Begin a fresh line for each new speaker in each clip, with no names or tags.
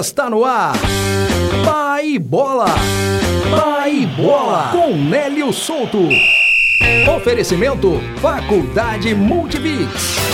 Está no ar. Pai Bola. Pai Bola. Com Nélio Souto. Oferecimento Faculdade Multibix.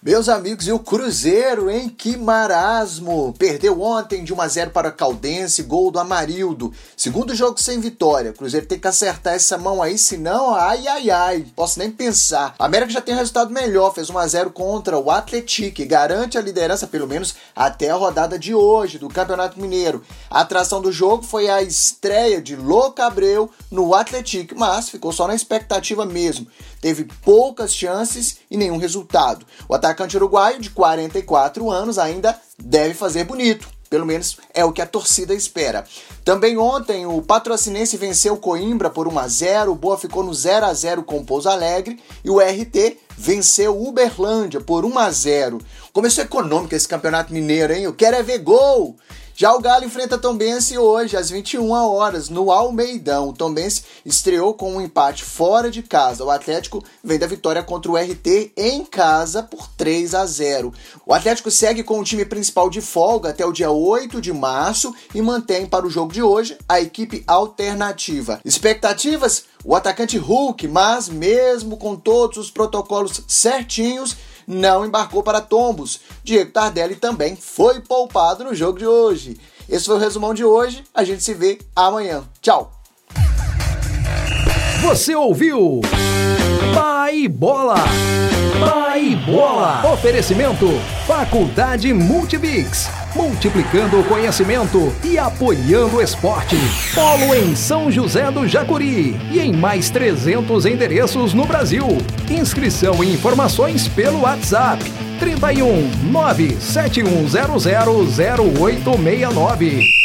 Meus amigos, e o Cruzeiro, hein? Que marasmo! Perdeu ontem de 1 a 0 para Caldense, gol do Amarildo. Segundo jogo sem vitória. O Cruzeiro tem que acertar essa mão aí, senão, ai, ai, ai. Posso nem pensar. A América já tem resultado melhor, fez 1 a 0 contra o Atlético garante a liderança, pelo menos, até a rodada de hoje do Campeonato Mineiro. A atração do jogo foi a estreia de Louca Abreu no Atlético, mas ficou só na expectativa mesmo. Teve poucas chances e nenhum resultado. O atacante uruguaio de 44 anos ainda deve fazer bonito. Pelo menos é o que a torcida espera. Também ontem o Patrocinense venceu Coimbra por 1 a 0, o Boa ficou no 0 a 0 com Pouso Alegre e o RT venceu Uberlândia por 1 a 0. Começou econômico esse campeonato mineiro, hein? Eu quero é ver gol. Já o Galo enfrenta Tombense hoje, às 21 horas, no Almeidão. O Tombense estreou com um empate fora de casa. O Atlético vem da vitória contra o RT em casa por 3 a 0. O Atlético segue com o time principal de folga até o dia 8 de março e mantém para o jogo de hoje a equipe alternativa. Expectativas? O atacante Hulk, mas mesmo com todos os protocolos certinhos, não embarcou para Tombos. Diego Tardelli também foi poupado no jogo de hoje. Esse foi o resumão de hoje. A gente se vê amanhã. Tchau.
Você ouviu? Pai Bola. Pai Bola. Oferecimento: Faculdade Multibix. Multiplicando o conhecimento e apoiando o esporte. Polo em São José do Jacuri e em mais 300 endereços no Brasil. Inscrição e informações pelo WhatsApp 31 97100 0869.